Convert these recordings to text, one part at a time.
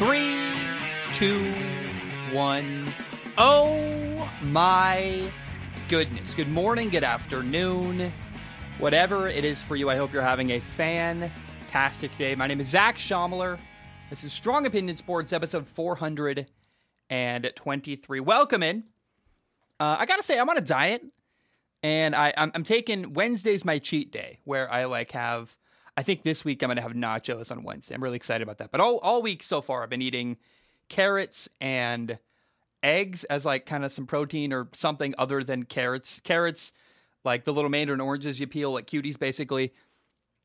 Three, two, one. Oh my goodness. Good morning, good afternoon, whatever it is for you. I hope you're having a fantastic day. My name is Zach Schaumler. This is Strong Opinion Sports, episode 423. Welcome in. Uh, I gotta say, I'm on a diet, and I, I'm, I'm taking Wednesday's my cheat day, where I like have I think this week I'm going to have nachos on Wednesday. I'm really excited about that. But all, all week so far, I've been eating carrots and eggs as like kind of some protein or something other than carrots. Carrots, like the little mandarin oranges you peel, like cuties basically,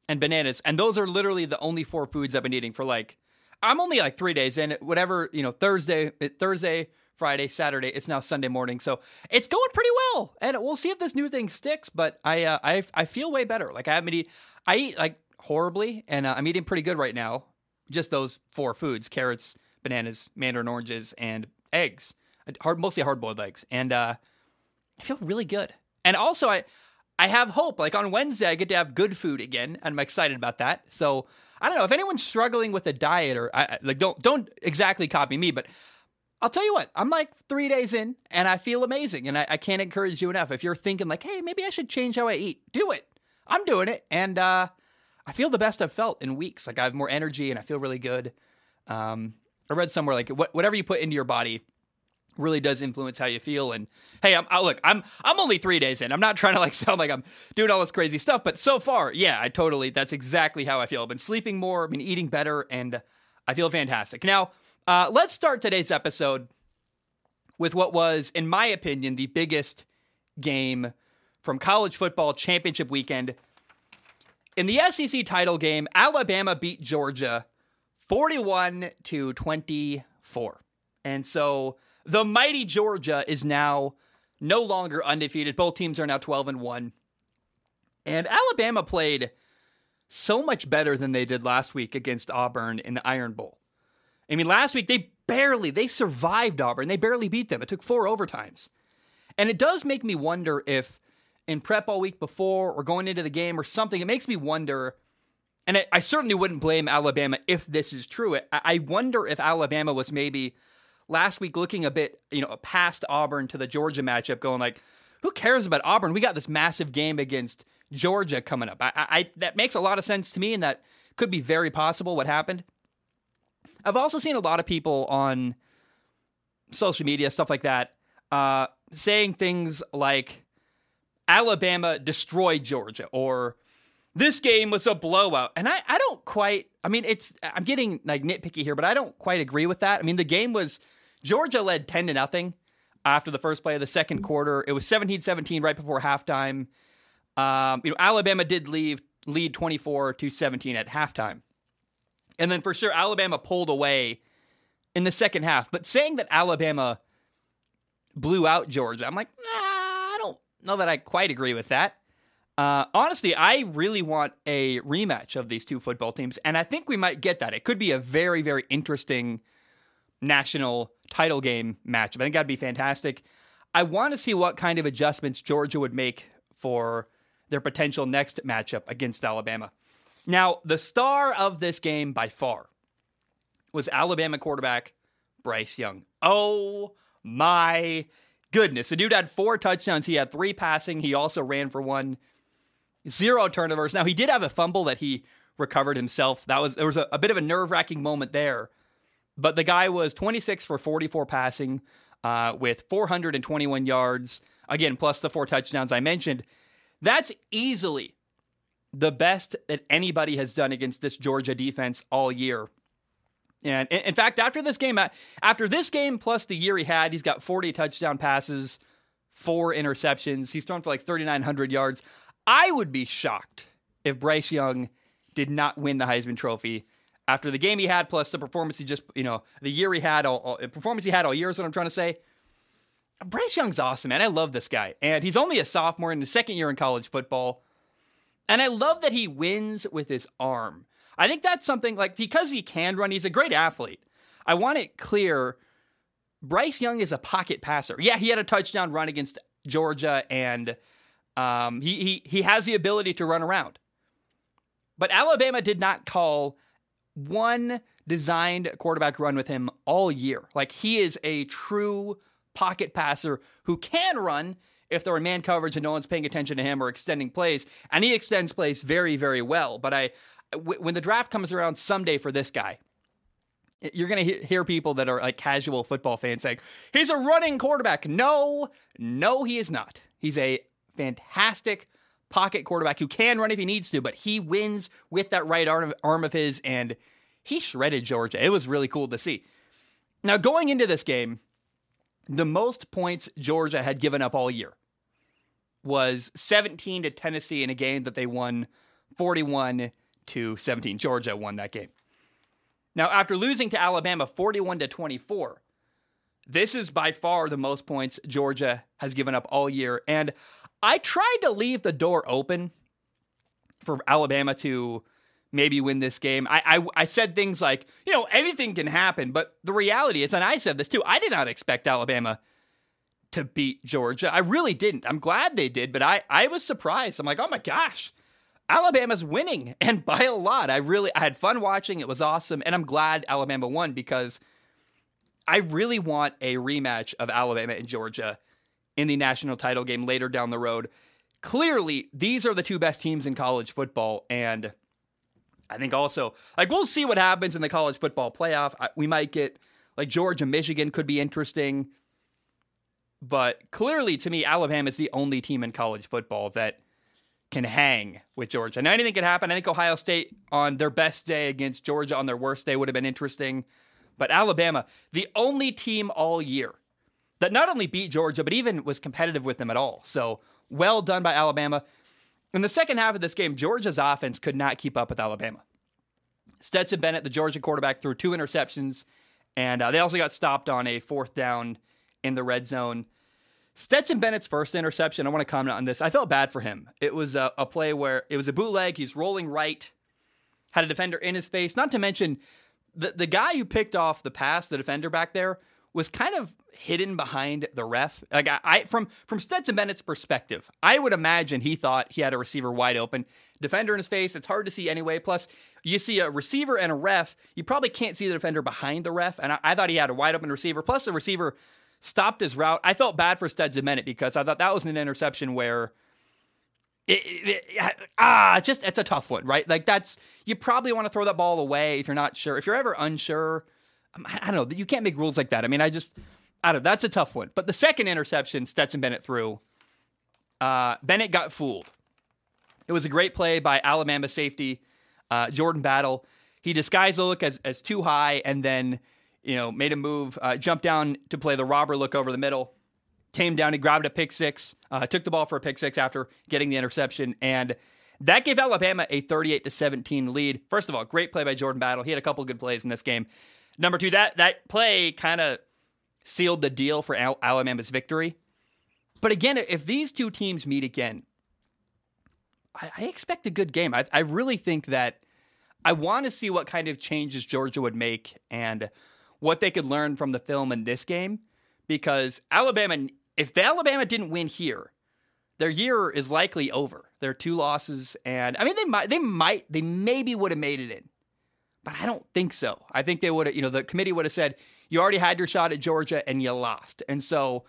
and bananas. And those are literally the only four foods I've been eating for like, I'm only like three days in. Whatever, you know, Thursday, Thursday, Friday, Saturday. It's now Sunday morning, so it's going pretty well, and we'll see if this new thing sticks. But I, uh, I, I feel way better. Like I haven't eat, I eat like horribly, and uh, I'm eating pretty good right now. Just those four foods: carrots, bananas, mandarin oranges, and eggs. Hard, mostly hard boiled eggs, and uh, I feel really good. And also, I I have hope. Like on Wednesday, I get to have good food again, and I'm excited about that. So I don't know if anyone's struggling with a diet or I, like don't don't exactly copy me, but I'll tell you what, I'm like three days in and I feel amazing. And I, I, can't encourage you enough. If you're thinking like, hey, maybe I should change how I eat, do it. I'm doing it. And uh, I feel the best I've felt in weeks. Like I have more energy and I feel really good. Um, I read somewhere like what, whatever you put into your body really does influence how you feel. And hey, I'm I, look, I'm I'm only three days in. I'm not trying to like sound like I'm doing all this crazy stuff, but so far, yeah, I totally that's exactly how I feel. I've been sleeping more, I've been eating better, and I feel fantastic. Now, uh, let's start today's episode with what was, in my opinion, the biggest game from college football championship weekend in the SEC title game, Alabama beat Georgia 41 to 24. And so the mighty Georgia is now no longer undefeated. Both teams are now 12 and 1. And Alabama played so much better than they did last week against Auburn in the Iron Bowl. I mean, last week they barely they survived Auburn. They barely beat them. It took four overtimes. And it does make me wonder if in prep all week before or going into the game or something, it makes me wonder. And I, I certainly wouldn't blame Alabama if this is true. I, I wonder if Alabama was maybe last week looking a bit, you know, past Auburn to the Georgia matchup, going like, who cares about Auburn? We got this massive game against Georgia coming up. I, I, that makes a lot of sense to me, and that could be very possible. What happened? I've also seen a lot of people on social media, stuff like that, uh, saying things like, Alabama destroyed Georgia or this game was a blowout. And I, I don't quite, I mean, it's, I'm getting like nitpicky here, but I don't quite agree with that. I mean, the game was, Georgia led 10 to nothing after the first play of the second quarter. It was 17 17 right before halftime. Um, you know, Alabama did leave, lead 24 to 17 at halftime. And then for sure, Alabama pulled away in the second half. But saying that Alabama blew out Georgia, I'm like, nah, know that I quite agree with that. Uh, honestly, I really want a rematch of these two football teams, and I think we might get that. It could be a very, very interesting national title game matchup. I think that'd be fantastic. I want to see what kind of adjustments Georgia would make for their potential next matchup against Alabama. Now, the star of this game by far was Alabama quarterback Bryce Young. Oh my goodness. The dude had four touchdowns. He had three passing. He also ran for one. Zero turnovers. Now he did have a fumble that he recovered himself. That was there was a, a bit of a nerve wracking moment there, but the guy was 26 for 44 passing, uh, with 421 yards. Again, plus the four touchdowns I mentioned. That's easily the best that anybody has done against this Georgia defense all year. And in fact, after this game, after this game plus the year he had, he's got 40 touchdown passes, four interceptions. He's thrown for like 3,900 yards. I would be shocked if Bryce Young did not win the Heisman Trophy after the game he had, plus the performance he just, you know, the year he had, all, all performance he had all year is what I'm trying to say. Bryce Young's awesome, man. I love this guy. And he's only a sophomore in his second year in college football. And I love that he wins with his arm. I think that's something like because he can run, he's a great athlete. I want it clear Bryce Young is a pocket passer. Yeah, he had a touchdown run against Georgia and um, he, he he has the ability to run around. But Alabama did not call one designed quarterback run with him all year. Like he is a true pocket passer who can run if there are man coverage and no one's paying attention to him or extending plays. And he extends plays very, very well. But I, when the draft comes around someday for this guy, you're going to hear people that are like casual football fans saying, he's a running quarterback. No, no, he is not. He's a fantastic pocket quarterback who can run if he needs to, but he wins with that right arm, arm of his, and he shredded Georgia. It was really cool to see. Now, going into this game, the most points Georgia had given up all year was 17 to Tennessee in a game that they won 41 to 17. Georgia won that game. Now, after losing to Alabama 41 to 24, this is by far the most points Georgia has given up all year. And I tried to leave the door open for Alabama to maybe win this game. I, I, I said things like, you know, anything can happen, but the reality is, and I said this too, I did not expect Alabama to beat Georgia. I really didn't. I'm glad they did, but I, I was surprised. I'm like, oh my gosh, Alabama's winning and by a lot. I really I had fun watching. It was awesome, and I'm glad Alabama won because I really want a rematch of Alabama and Georgia in the national title game later down the road. Clearly, these are the two best teams in college football, and I think also like we'll see what happens in the college football playoff. We might get like Georgia, Michigan could be interesting, but clearly to me, Alabama is the only team in college football that can hang with Georgia. Now, anything can happen. I think Ohio State on their best day against Georgia on their worst day would have been interesting. But Alabama, the only team all year that not only beat Georgia, but even was competitive with them at all. So well done by Alabama. In the second half of this game, Georgia's offense could not keep up with Alabama. Stetson Bennett, the Georgia quarterback, threw two interceptions, and uh, they also got stopped on a fourth down in the red zone. Stetson Bennett's first interception, I want to comment on this. I felt bad for him. It was a, a, play where it was a bootleg. He's rolling right, had a defender in his face. Not to mention, the, the guy who picked off the pass, the defender back there, was kind of hidden behind the ref. Like I, I, from from Stetson Bennett's perspective, I would imagine he thought he had a receiver wide open, defender in his face. It's hard to see anyway. Plus, you see a receiver and a ref, you probably can't see the defender behind the ref. And I, I thought he had a wide open receiver. Plus, the receiver stopped his route. I felt bad for Stetson Bennett because I thought that was an interception where. It, it, it, ah, just it's a tough one, right? Like that's you probably want to throw that ball away if you're not sure. If you're ever unsure, I don't know. You can't make rules like that. I mean, I just I don't. That's a tough one. But the second interception Stetson Bennett threw, uh, Bennett got fooled. It was a great play by Alabama safety uh, Jordan Battle. He disguised the look as as too high, and then you know, made a move, uh, jumped down to play the robber look over the middle, came down, he grabbed a pick six, uh, took the ball for a pick six after getting the interception, and that gave Alabama a 38 to 17 lead. First of all, great play by Jordan Battle. He had a couple good plays in this game. Number two, that that play kind of sealed the deal for Al- Alabama's victory. But again, if these two teams meet again, I, I expect a good game. I, I really think that I want to see what kind of changes Georgia would make and what they could learn from the film in this game because Alabama, if Alabama didn't win here, their year is likely over. There are two losses, and I mean they might, they might, they maybe would have made it in, but I don't think so. I think they would have, you know, the committee would have said you already had your shot at Georgia and you lost, and so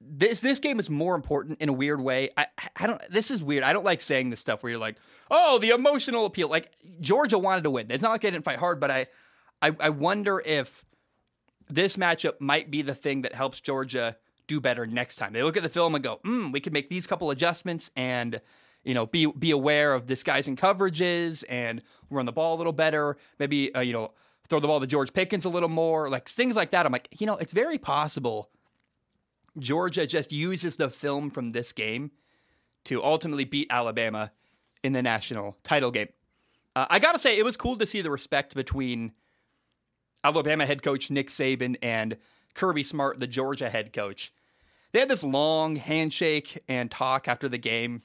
this this game is more important in a weird way. I I don't. This is weird. I don't like saying this stuff where you're like, oh, the emotional appeal. Like Georgia wanted to win. It's not like they didn't fight hard, but I I, I wonder if this matchup might be the thing that helps Georgia do better next time. They look at the film and go, hmm, we could make these couple adjustments and you know be be aware of disguising coverages and run the ball a little better. Maybe uh, you know throw the ball to George Pickens a little more, like things like that. I'm like, you know, it's very possible Georgia just uses the film from this game to ultimately beat Alabama in the national title game. Uh, I gotta say, it was cool to see the respect between Alabama head coach Nick Saban and Kirby Smart, the Georgia head coach. They had this long handshake and talk after the game.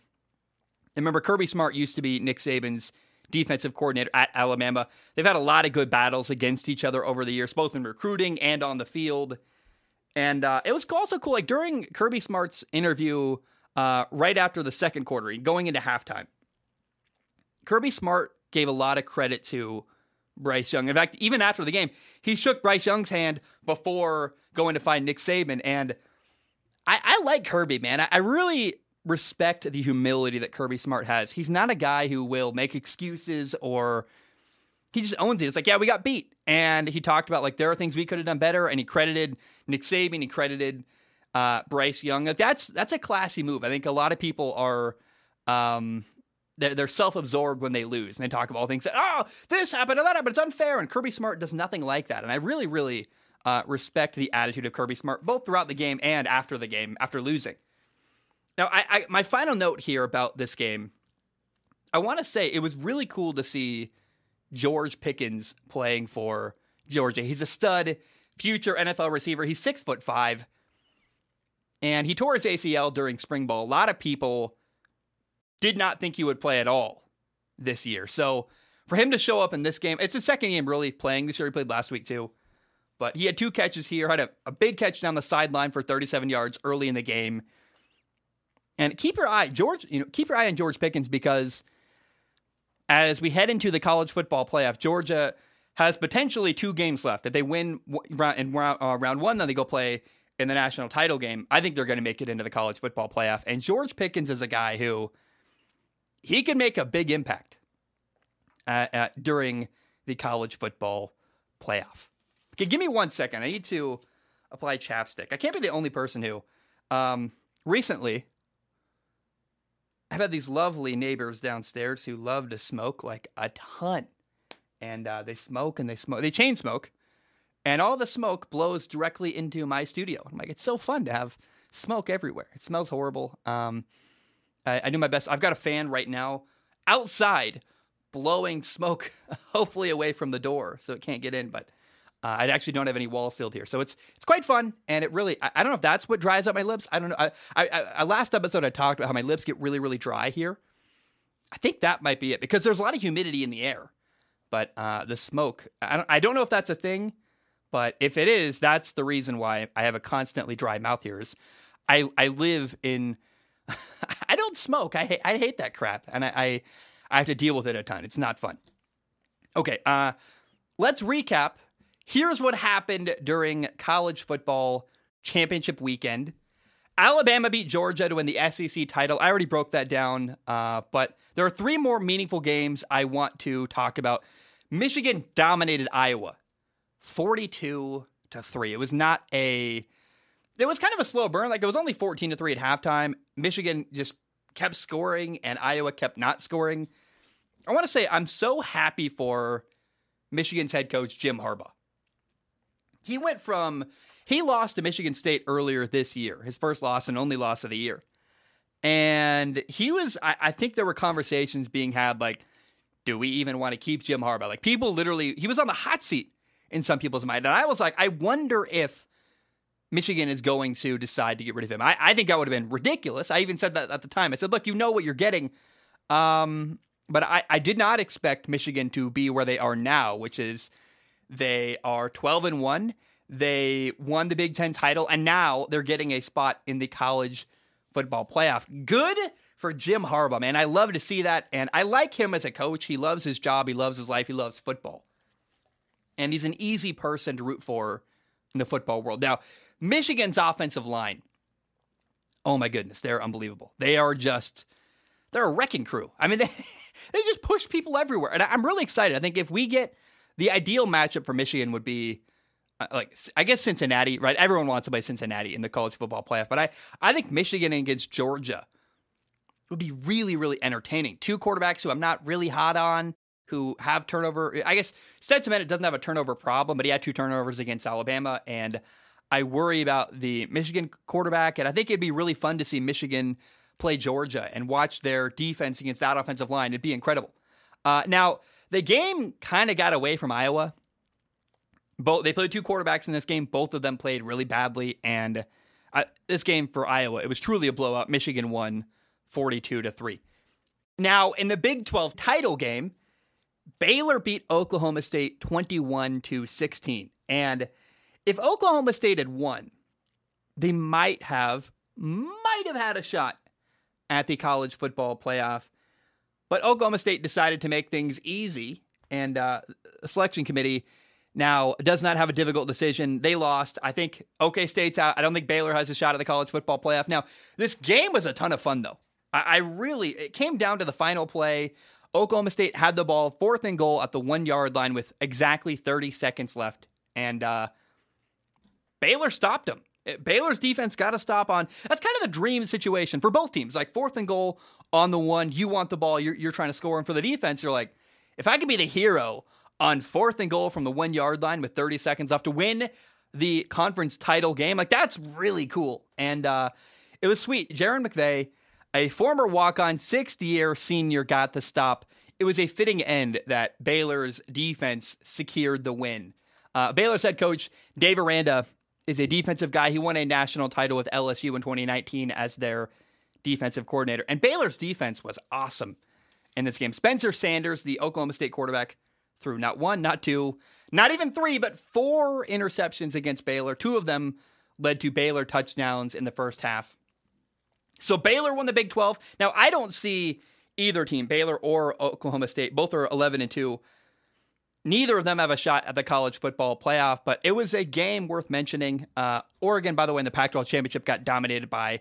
And remember, Kirby Smart used to be Nick Saban's defensive coordinator at Alabama. They've had a lot of good battles against each other over the years, both in recruiting and on the field. And uh, it was also cool, like during Kirby Smart's interview uh, right after the second quarter, going into halftime, Kirby Smart gave a lot of credit to Bryce Young. In fact, even after the game, he shook Bryce Young's hand before going to find Nick Saban. And I, I like Kirby, man. I, I really respect the humility that Kirby Smart has. He's not a guy who will make excuses or he just owns it. It's like, yeah, we got beat. And he talked about like there are things we could have done better, and he credited Nick Saban, he credited uh, Bryce Young. Like, that's that's a classy move. I think a lot of people are um, they're, they're self-absorbed when they lose, and they talk about things that oh this happened or that happened. It's unfair, and Kirby Smart does nothing like that. And I really, really uh, respect the attitude of Kirby Smart both throughout the game and after the game after losing. Now, I, I my final note here about this game, I want to say it was really cool to see George Pickens playing for Georgia. He's a stud, future NFL receiver. He's six foot five, and he tore his ACL during spring ball. A lot of people did not think he would play at all this year. So for him to show up in this game, it's his second game really playing this year. He played last week too. But he had two catches here, had a, a big catch down the sideline for 37 yards early in the game. And keep your eye, George, you know, keep your eye on George Pickens because – as we head into the college football playoff, Georgia has potentially two games left. If they win in uh, round one, then they go play in the national title game. I think they're going to make it into the college football playoff. And George Pickens is a guy who he can make a big impact uh, uh, during the college football playoff. Okay, give me one second. I need to apply chapstick. I can't be the only person who um, recently I've had these lovely neighbors downstairs who love to smoke like a ton. And uh, they smoke and they smoke. They chain smoke. And all the smoke blows directly into my studio. I'm like, it's so fun to have smoke everywhere. It smells horrible. Um, I, I do my best. I've got a fan right now outside blowing smoke, hopefully away from the door so it can't get in. But uh, I actually don't have any wall sealed here, so it's it's quite fun, and it really I, I, don't know if that's what dries up my lips. I don't know. I, I, I last episode I talked about how my lips get really really dry here. I think that might be it because there's a lot of humidity in the air, but uh, the smoke. I don't I don't know if that's a thing, but if it is, that's the reason why I have a constantly dry mouth here. Is I I live in Smoke. I hate, I hate that crap, and I, I I have to deal with it a ton. It's not fun. Okay, uh, let's recap Here's what happened during college football championship weekend. Alabama beat Georgia to win the SEC title. I already broke that down, uh, but there are three more meaningful games I want to talk about. Michigan dominated Iowa, forty-two to three. It was not a. It was kind of a slow burn. Like it was only fourteen to three at halftime. Michigan just kept scoring, and Iowa kept not scoring. I want to say I'm so happy for Michigan's head coach Jim Harbaugh. He went from he lost to Michigan State earlier this year, his first loss and only loss of the year. And he was, I, I think there were conversations being had like, do we even want to keep Jim Harbaugh? Like people literally, he was on the hot seat in some people's mind. And I was like, I wonder if Michigan is going to decide to get rid of him. I, I think that would have been ridiculous. I even said that at the time. I said, look, you know what you're getting. Um, but I, I did not expect Michigan to be where they are now, which is they are 12 and 1. They won the Big Ten title, and now they're getting a spot in the college football playoff. Good for Jim Harbaugh, man. I love to see that. And I like him as a coach. He loves his job, he loves his life, he loves football. And he's an easy person to root for in the football world. Now, Michigan's offensive line, oh my goodness, they're unbelievable. They are just, they're a wrecking crew. I mean, they, they just push people everywhere. And I'm really excited. I think if we get the ideal matchup for Michigan would be uh, like I guess Cincinnati, right? Everyone wants to play Cincinnati in the college football playoff, but I I think Michigan against Georgia would be really really entertaining. Two quarterbacks who I'm not really hot on, who have turnover. I guess Stetson doesn't have a turnover problem, but he had two turnovers against Alabama, and I worry about the Michigan quarterback. And I think it'd be really fun to see Michigan play Georgia and watch their defense against that offensive line. It'd be incredible. Uh, now the game kind of got away from Iowa. Both they played two quarterbacks in this game. Both of them played really badly, and uh, this game for Iowa, it was truly a blowout. Michigan won forty-two to three. Now in the Big Twelve title game, Baylor beat Oklahoma State twenty-one to sixteen, and if Oklahoma State had won, they might have might have had a shot at the college football playoff but Oklahoma State decided to make things easy and uh, the selection committee now does not have a difficult decision. They lost. I think OK State's out. I don't think Baylor has a shot at the college football playoff. Now, this game was a ton of fun, though. I, I really, it came down to the final play. Oklahoma State had the ball, fourth and goal at the one yard line with exactly 30 seconds left. And uh, Baylor stopped them. Baylor's defense got to stop on. That's kind of the dream situation for both teams. Like fourth and goal on the one, you want the ball, you're, you're trying to score. And for the defense, you're like, if I could be the hero on fourth and goal from the one yard line with 30 seconds left to win the conference title game, like that's really cool. And uh, it was sweet. Jairon McVea, a former walk on sixth year senior, got the stop. It was a fitting end that Baylor's defense secured the win. Uh, Baylor's head coach, Dave Aranda, is a defensive guy. He won a national title with LSU in 2019 as their defensive coordinator. And Baylor's defense was awesome in this game. Spencer Sanders, the Oklahoma State quarterback, threw not one, not two, not even three, but four interceptions against Baylor. Two of them led to Baylor touchdowns in the first half. So Baylor won the Big 12. Now, I don't see either team, Baylor or Oklahoma State, both are 11 and 2 Neither of them have a shot at the college football playoff, but it was a game worth mentioning. Uh, Oregon, by the way, in the Pac 12 championship got dominated by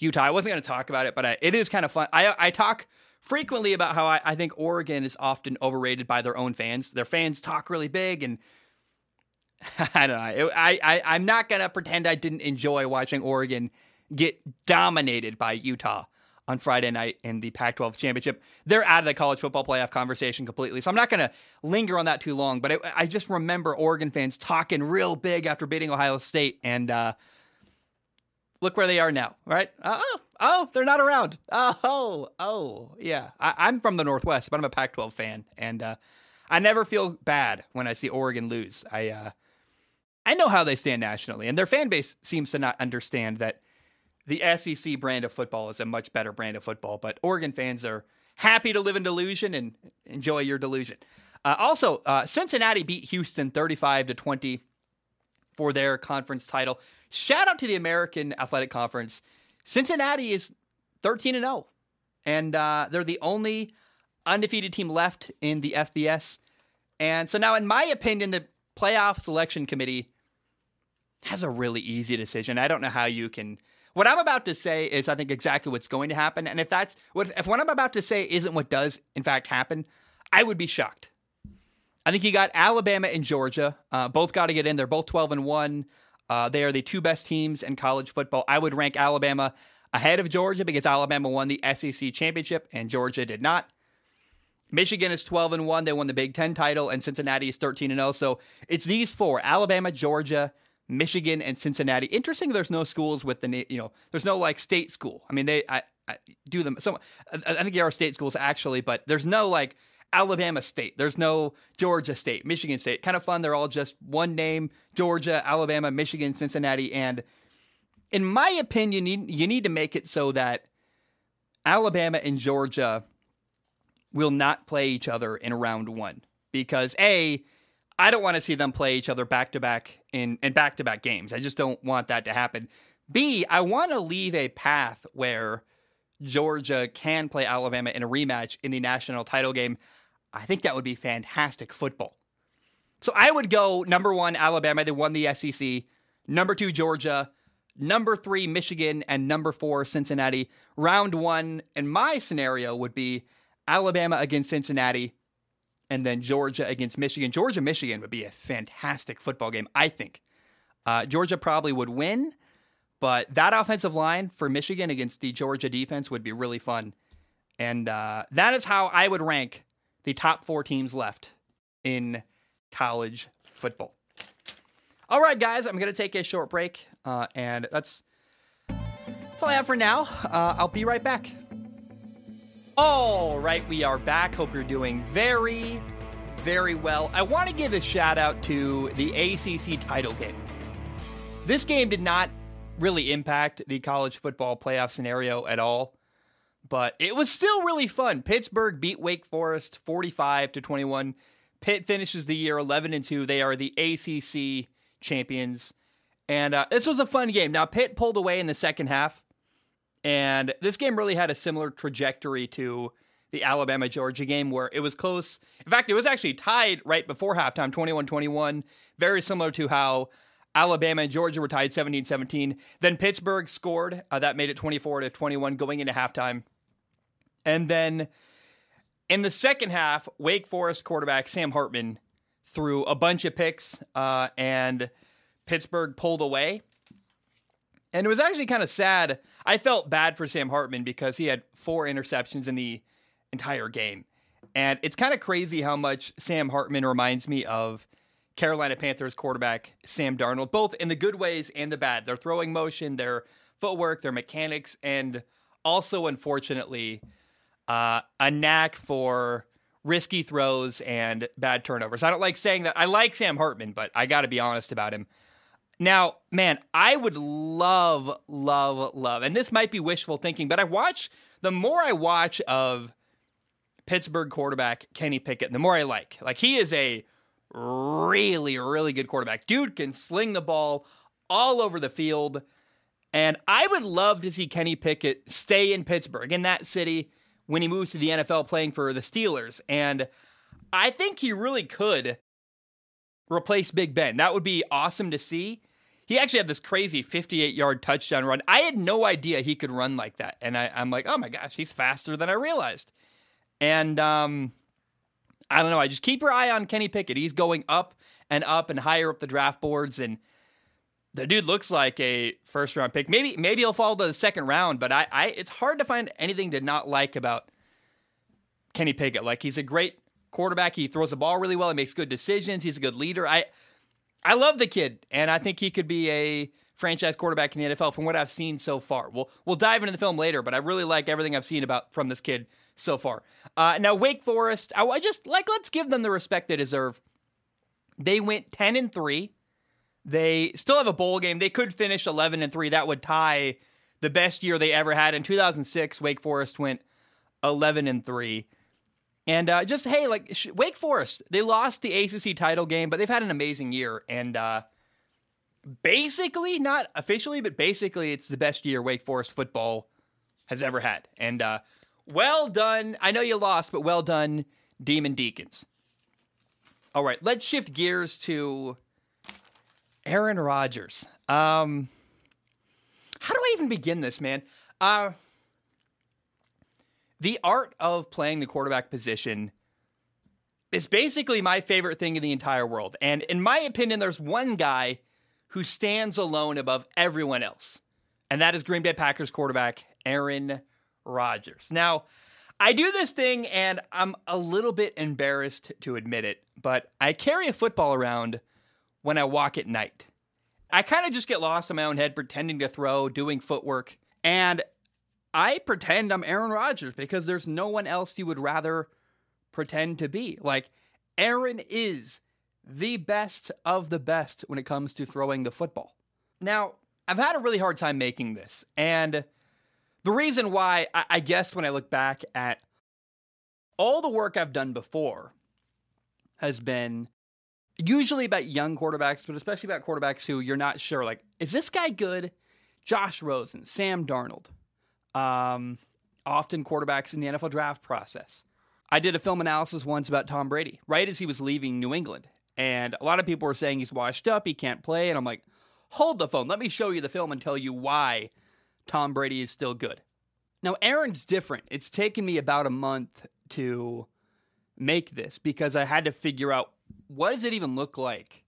Utah. I wasn't going to talk about it, but I, it is kind of fun. I, I talk frequently about how I, I, think Oregon is often overrated by their own fans. Their fans talk really big, and I don't know. I, I, I'm not going to pretend I didn't enjoy watching Oregon get dominated by Utah on Friday night in the Pac 12 championship. They're out of the college football playoff conversation completely. So I'm not going to linger on that too long, but it, I just remember Oregon fans talking real big after beating Ohio State. And uh, look where they are now, right? Oh, oh, they're not around. Oh, oh, yeah. I, am from the Northwest, but I'm a Pac 12 fan. And uh, I never feel bad when I see Oregon lose. I, uh, I know how they stand nationally, and their fan base seems to not understand that the SEC brand of football is a much better brand of football, but Oregon fans are happy to live in delusion and enjoy your delusion. Uh, also, uh, Cincinnati beat Houston 35 to 20 for their conference title. Shout out to the American Athletic Conference. Cincinnati is 13 and 0, and uh, they're the only undefeated team left in the FBS. And so now, in my opinion, the playoff selection committee has a really easy decision. I don't know how you can what I'm about to say is, I think, exactly what's going to happen. And if that's what, if what I'm about to say isn't what does in fact happen, I would be shocked. I think you got Alabama and Georgia. Uh, both got to get in. They're both 12 and one. Uh, they are the two best teams in college football. I would rank Alabama ahead of Georgia because Alabama won the SEC championship and Georgia did not. Michigan is 12 and 1. They won the Big 10 title and Cincinnati is 13 and 0. So it's these four, Alabama, Georgia, Michigan and Cincinnati. Interesting. There's no schools with the you know. There's no like state school. I mean, they I, I do them. So I think there are state schools actually, but there's no like Alabama State. There's no Georgia State, Michigan State. Kind of fun. They're all just one name: Georgia, Alabama, Michigan, Cincinnati. And in my opinion, you, you need to make it so that Alabama and Georgia will not play each other in round one because a I don't want to see them play each other back to back in in back to back games. I just don't want that to happen. B, I want to leave a path where Georgia can play Alabama in a rematch in the national title game. I think that would be fantastic football. So I would go number one, Alabama. They won the SEC. Number two, Georgia. Number three, Michigan. And number four, Cincinnati. Round one, in my scenario, would be Alabama against Cincinnati and then Georgia against Michigan. Georgia Michigan would be a fantastic football game, I think. Uh, Georgia probably would win, but that offensive line for Michigan against the Georgia defense would be really fun. And uh, that is how I would rank the top four teams left in college football. All right, guys, I'm going to take a short break, uh, and that's, that's all I have for now. Uh, I'll be right back. All right, we are back. Hope you're doing very, very well. I want to give a shout out to the ACC title game. This game did not really impact the college football playoff scenario at all, but it was still really fun. Pittsburgh beat Wake Forest 45 to 21. Pitt finishes the year 11 and 2. They are the ACC champions. And uh, this was a fun game. Now, Pitt pulled away in the second half. And this game really had a similar trajectory to the Alabama Georgia game where it was close. In fact, it was actually tied right before halftime, 21 21, very similar to how Alabama and Georgia were tied 17 17. Then Pittsburgh scored. Uh, that made it 24 to 21 going into halftime. And then in the second half, Wake Forest quarterback Sam Hartman threw a bunch of picks uh, and Pittsburgh pulled away. And it was actually kind of sad. I felt bad for Sam Hartman because he had four interceptions in the entire game. And it's kind of crazy how much Sam Hartman reminds me of Carolina Panthers quarterback Sam Darnold, both in the good ways and the bad. Their throwing motion, their footwork, their mechanics, and also, unfortunately, uh, a knack for risky throws and bad turnovers. I don't like saying that. I like Sam Hartman, but I got to be honest about him. Now, man, I would love, love, love, and this might be wishful thinking, but I watch, the more I watch of Pittsburgh quarterback Kenny Pickett, the more I like. Like, he is a really, really good quarterback. Dude can sling the ball all over the field. And I would love to see Kenny Pickett stay in Pittsburgh, in that city, when he moves to the NFL playing for the Steelers. And I think he really could replace Big Ben. That would be awesome to see. He actually had this crazy 58 yard touchdown run. I had no idea he could run like that. And I, am like, oh my gosh, he's faster than I realized. And um, I don't know. I just keep your eye on Kenny Pickett. He's going up and up and higher up the draft boards. And the dude looks like a first round pick. Maybe maybe he'll fall to the second round, but I, I it's hard to find anything to not like about Kenny Pickett. Like he's a great quarterback. He throws the ball really well. He makes good decisions. He's a good leader. I I love the kid, and I think he could be a franchise quarterback in the NFL from what I've seen so far. We'll we'll dive into the film later, but I really like everything I've seen about from this kid so far. Uh, now Wake Forest, I, I just like let's give them the respect they deserve. They went ten and three. They still have a bowl game. They could finish 11 and 3. That would tie the best year they ever had. In 2006, Wake Forest went 11 and 3. And uh, just, hey, like sh- Wake Forest, they lost the ACC title game, but they've had an amazing year. And uh, basically, not officially, but basically, it's the best year Wake Forest football has ever had. And uh, well done. I know you lost, but well done, Demon Deacons. All right, let's shift gears to Aaron Rodgers. Um, how do I even begin this, man? Uh, the art of playing the quarterback position is basically my favorite thing in the entire world. And in my opinion, there's one guy who stands alone above everyone else, and that is Green Bay Packers quarterback Aaron Rodgers. Now, I do this thing, and I'm a little bit embarrassed to admit it, but I carry a football around when I walk at night. I kind of just get lost in my own head, pretending to throw, doing footwork, and I pretend I'm Aaron Rodgers because there's no one else you would rather pretend to be. Like, Aaron is the best of the best when it comes to throwing the football. Now, I've had a really hard time making this, and the reason why, I guess, when I look back at all the work I've done before, has been usually about young quarterbacks, but especially about quarterbacks who you're not sure, like, is this guy good? Josh Rosen, Sam Darnold, um, often quarterbacks in the NFL draft process. I did a film analysis once about Tom Brady, right as he was leaving New England. And a lot of people were saying he's washed up, he can't play. And I'm like, hold the phone. Let me show you the film and tell you why Tom Brady is still good. Now, Aaron's different. It's taken me about a month to make this because I had to figure out what does it even look like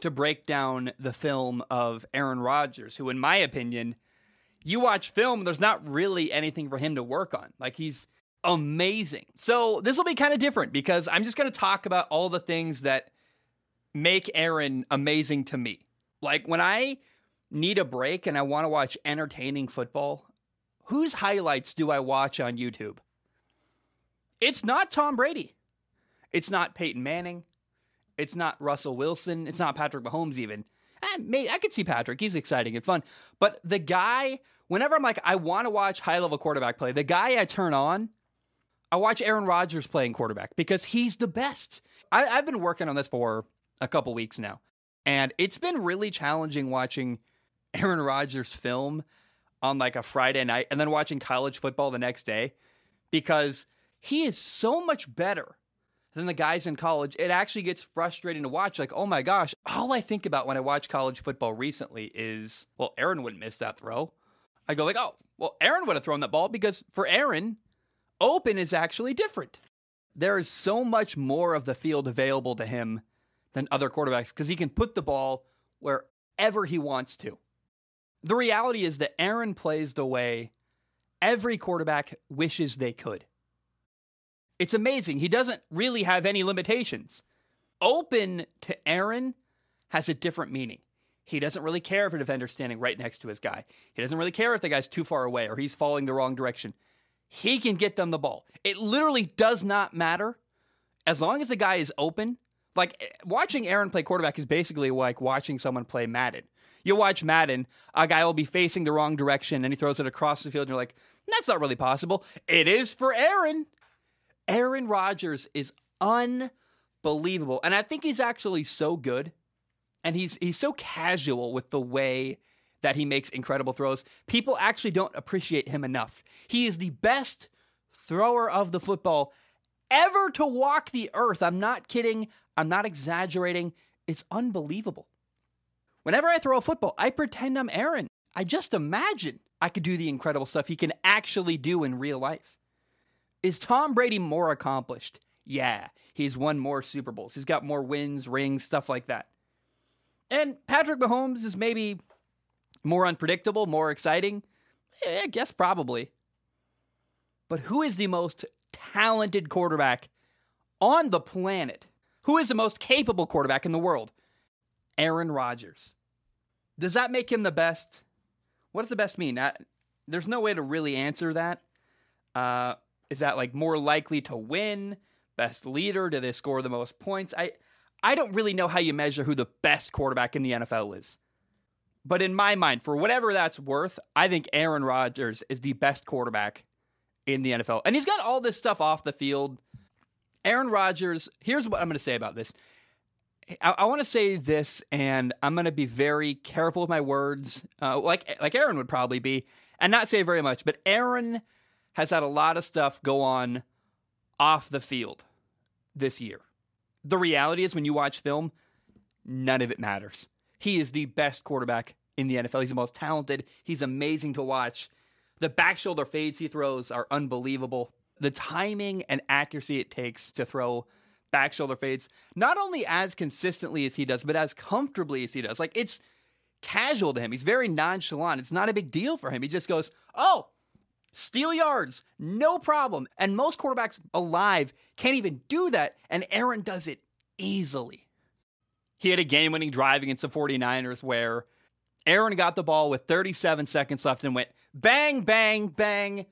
to break down the film of Aaron Rodgers, who, in my opinion, you watch film, there's not really anything for him to work on. Like he's amazing. So this will be kind of different because I'm just going to talk about all the things that make Aaron amazing to me. Like when I need a break and I want to watch entertaining football, whose highlights do I watch on YouTube? It's not Tom Brady. It's not Peyton Manning. It's not Russell Wilson. It's not Patrick Mahomes, even. Eh, maybe, I could see Patrick. He's exciting and fun. But the guy, whenever I'm like, I want to watch high level quarterback play, the guy I turn on, I watch Aaron Rodgers playing quarterback because he's the best. I, I've been working on this for a couple weeks now. And it's been really challenging watching Aaron Rodgers film on like a Friday night and then watching college football the next day because he is so much better than the guys in college. It actually gets frustrating to watch. Like, oh my gosh, all I think about when I watch college football recently is, well, Aaron wouldn't miss that throw. I go like, oh, well, Aaron would have thrown that ball because for Aaron, open is actually different. There is so much more of the field available to him than other quarterbacks because he can put the ball wherever he wants to. The reality is that Aaron plays the way every quarterback wishes they could. It's amazing. He doesn't really have any limitations. Open to Aaron has a different meaning. He doesn't really care if a defender's standing right next to his guy. He doesn't really care if the guy's too far away or he's falling the wrong direction. He can get them the ball. It literally does not matter as long as the guy is open. Like eh, watching Aaron play quarterback is basically like watching someone play Madden. You watch Madden, a guy will be facing the wrong direction and he throws it across the field, and you're like, that's not really possible. It is for Aaron. Aaron Rodgers is unbelievable. And I think he's actually so good and he's he's so casual with the way that he makes incredible throws. People actually don't appreciate him enough. He is the best thrower of the football ever to walk the earth. I'm not kidding. I'm not exaggerating. It's unbelievable. Whenever I throw a football, I pretend I'm Aaron. I just imagine I could do the incredible stuff he can actually do in real life. Is Tom Brady more accomplished? Yeah, he's won more Super Bowls. He's got more wins, rings, stuff like that. And Patrick Mahomes is maybe more unpredictable, more exciting. Eh, I guess probably. But who is the most talented quarterback on the planet? Who is the most capable quarterback in the world? Aaron Rodgers. Does that make him the best? What does the best mean? there's no way to really answer that. Uh, is that like more likely to win? Best leader? Do they score the most points? I I don't really know how you measure who the best quarterback in the NFL is. But in my mind, for whatever that's worth, I think Aaron Rodgers is the best quarterback in the NFL. And he's got all this stuff off the field. Aaron Rodgers, here's what I'm going to say about this. I, I want to say this, and I'm going to be very careful with my words, uh, like like Aaron would probably be, and not say very much. But Aaron has had a lot of stuff go on off the field this year. The reality is, when you watch film, none of it matters. He is the best quarterback in the NFL. He's the most talented. He's amazing to watch. The back shoulder fades he throws are unbelievable. The timing and accuracy it takes to throw back shoulder fades, not only as consistently as he does, but as comfortably as he does. Like it's casual to him. He's very nonchalant. It's not a big deal for him. He just goes, Oh, steal yards, no problem. And most quarterbacks alive can't even do that. And Aaron does it easily. He had a game winning drive against the 49ers where Aaron got the ball with 37 seconds left and went bang, bang, bang,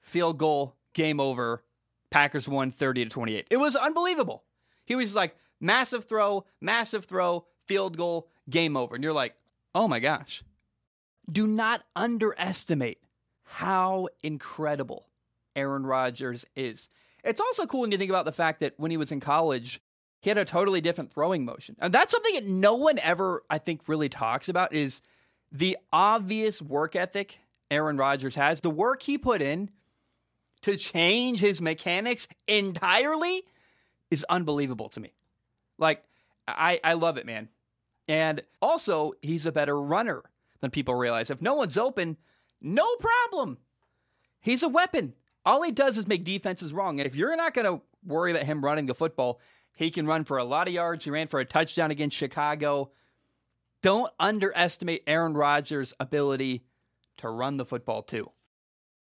field goal, game over. Packers won 30 to 28. It was unbelievable. He was like, massive throw, massive throw, field goal, game over. And you're like, oh my gosh. Do not underestimate how incredible Aaron Rodgers is. It's also cool when you think about the fact that when he was in college, he had a totally different throwing motion. And that's something that no one ever, I think, really talks about is the obvious work ethic Aaron Rodgers has. The work he put in to change his mechanics entirely is unbelievable to me. Like, I, I love it, man. And also, he's a better runner than people realize. If no one's open, no problem. He's a weapon. All he does is make defenses wrong. And if you're not going to worry about him running the football, he can run for a lot of yards. He ran for a touchdown against Chicago. Don't underestimate Aaron Rodgers' ability to run the football, too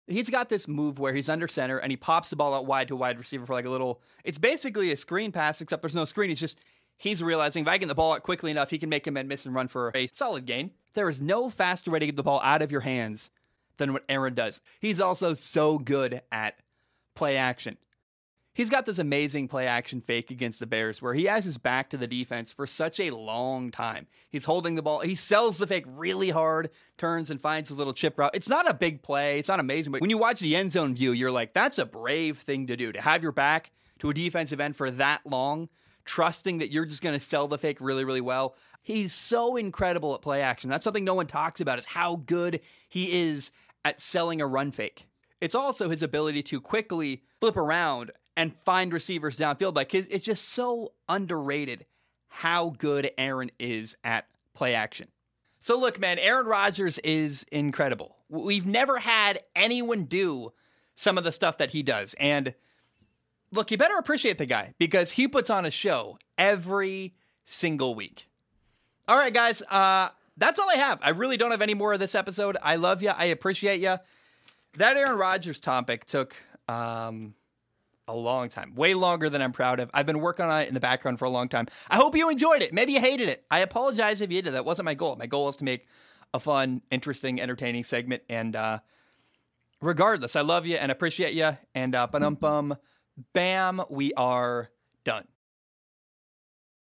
he's got this move where he's under center and he pops the ball out wide to a wide receiver for like a little. It's basically a screen pass, except there's no screen. He's just he's realizing if I get the ball out quickly enough, he can make him and miss and run for a solid gain. There is no faster way to get the ball out of your hands than what Aaron does. He's also so good at play action. He's got this amazing play action fake against the Bears where he has his back to the defense for such a long time. He's holding the ball. He sells the fake really hard, turns and finds a little chip route. It's not a big play. It's not amazing, but when you watch the end zone view, you're like, that's a brave thing to do to have your back to a defensive end for that long, trusting that you're just going to sell the fake really, really well. He's so incredible at play action. That's something no one talks about is how good he is at selling a run fake. it's also his ability to quickly flip around and find receivers downfield. Like his, it's just so underrated how good Aaron is at play action. So look, man, Aaron Rodgers is incredible. We've never had anyone do some of the stuff that he does. And look, you better appreciate the guy because he puts on a show every single week. All right, guys, uh, that's all I have. I really don't have any more of this episode. I love you. I appreciate you. That Aaron Rodgers topic took um, a long time, way longer than I'm proud of. I've been working on it in the background for a long time. I hope you enjoyed it. Maybe you hated it. I apologize if you did. That wasn't my goal. My goal was to make a fun, interesting, entertaining segment. And uh, regardless, I love you and appreciate you. And uh, bum bam, we are done.